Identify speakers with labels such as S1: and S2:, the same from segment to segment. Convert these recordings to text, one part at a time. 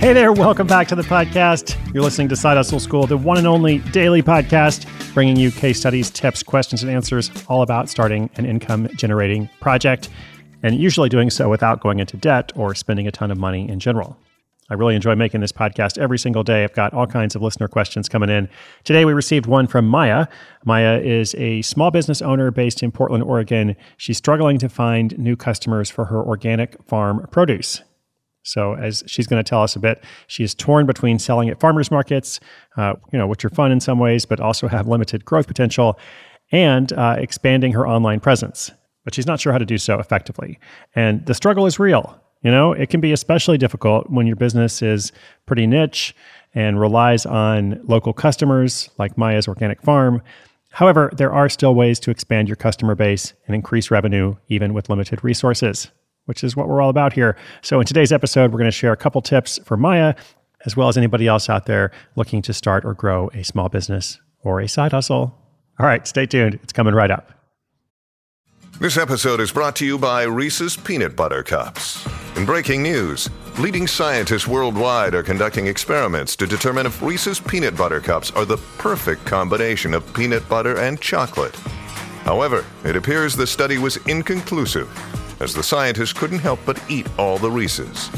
S1: Hey there, welcome back to the podcast. You're listening to Side Hustle School, the one and only daily podcast bringing you case studies, tips, questions, and answers all about starting an income generating project, and usually doing so without going into debt or spending a ton of money in general. I really enjoy making this podcast every single day. I've got all kinds of listener questions coming in. Today, we received one from Maya. Maya is a small business owner based in Portland, Oregon. She's struggling to find new customers for her organic farm produce. So, as she's going to tell us a bit, she's torn between selling at farmers markets, uh, you know, which are fun in some ways, but also have limited growth potential, and uh, expanding her online presence. But she's not sure how to do so effectively. And the struggle is real. You know, it can be especially difficult when your business is pretty niche and relies on local customers like Maya's Organic Farm. However, there are still ways to expand your customer base and increase revenue even with limited resources which is what we're all about here. So, in today's episode, we're going to share a couple tips for Maya, as well as anybody else out there looking to start or grow a small business or a side hustle. All right, stay tuned. It's coming right up.
S2: This episode is brought to you by Reese's Peanut Butter Cups. In breaking news, leading scientists worldwide are conducting experiments to determine if Reese's Peanut Butter Cups are the perfect combination of peanut butter and chocolate. However, it appears the study was inconclusive as the scientists couldn't help but eat all the Reese's.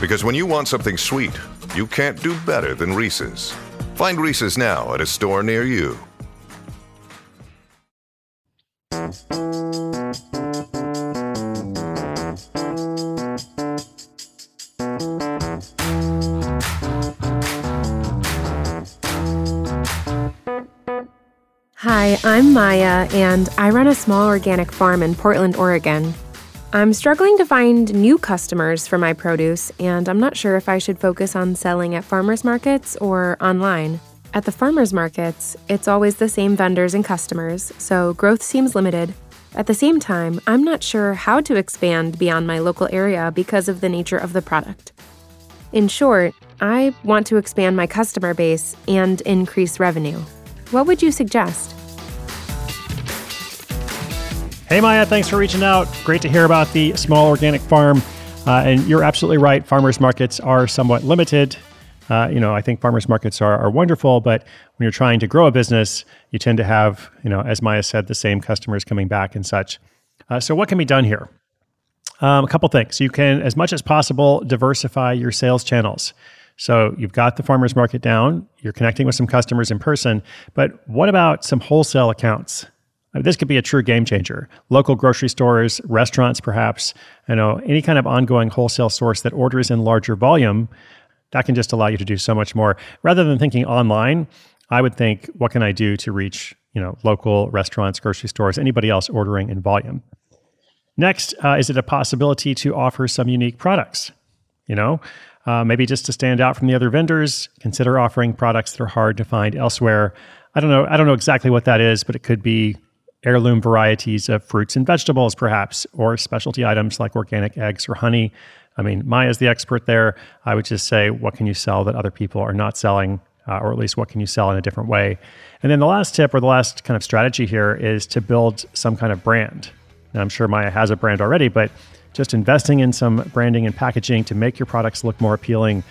S2: Because when you want something sweet, you can't do better than Reese's. Find Reese's now at a store near you.
S3: Hi, I'm Maya, and I run a small organic farm in Portland, Oregon. I'm struggling to find new customers for my produce, and I'm not sure if I should focus on selling at farmers markets or online. At the farmers markets, it's always the same vendors and customers, so growth seems limited. At the same time, I'm not sure how to expand beyond my local area because of the nature of the product. In short, I want to expand my customer base and increase revenue. What would you suggest?
S1: Hey, Maya, thanks for reaching out. Great to hear about the small organic farm. Uh, and you're absolutely right. Farmers markets are somewhat limited. Uh, you know, I think farmers markets are, are wonderful, but when you're trying to grow a business, you tend to have, you know, as Maya said, the same customers coming back and such. Uh, so, what can be done here? Um, a couple things. You can, as much as possible, diversify your sales channels. So, you've got the farmers market down, you're connecting with some customers in person, but what about some wholesale accounts? This could be a true game changer. Local grocery stores, restaurants, perhaps, you know, any kind of ongoing wholesale source that orders in larger volume, that can just allow you to do so much more. Rather than thinking online, I would think, what can I do to reach, you know, local restaurants, grocery stores, anybody else ordering in volume? Next, uh, is it a possibility to offer some unique products? You know, uh, maybe just to stand out from the other vendors, consider offering products that are hard to find elsewhere. I don't know. I don't know exactly what that is, but it could be heirloom varieties of fruits and vegetables, perhaps, or specialty items like organic eggs or honey. I mean, Maya's the expert there. I would just say, what can you sell that other people are not selling? Uh, or at least what can you sell in a different way? And then the last tip or the last kind of strategy here is to build some kind of brand. Now, I'm sure Maya has a brand already, but just investing in some branding and packaging to make your products look more appealing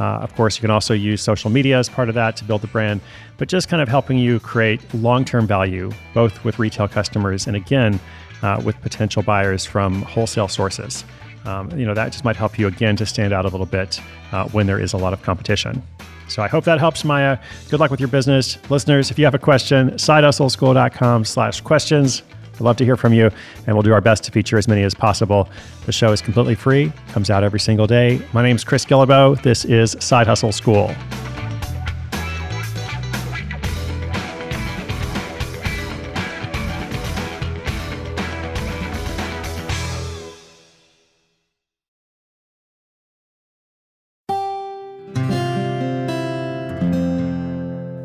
S1: Uh, of course, you can also use social media as part of that to build the brand, but just kind of helping you create long term value, both with retail customers and again, uh, with potential buyers from wholesale sources. Um, you know, that just might help you again to stand out a little bit uh, when there is a lot of competition. So I hope that helps, Maya. Good luck with your business. Listeners, if you have a question, sidehustleschool.com slash questions. I'd love to hear from you, and we'll do our best to feature as many as possible. The show is completely free, comes out every single day. My name is Chris Guillebeau. This is Side Hustle School.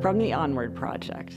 S4: From the Onward Project.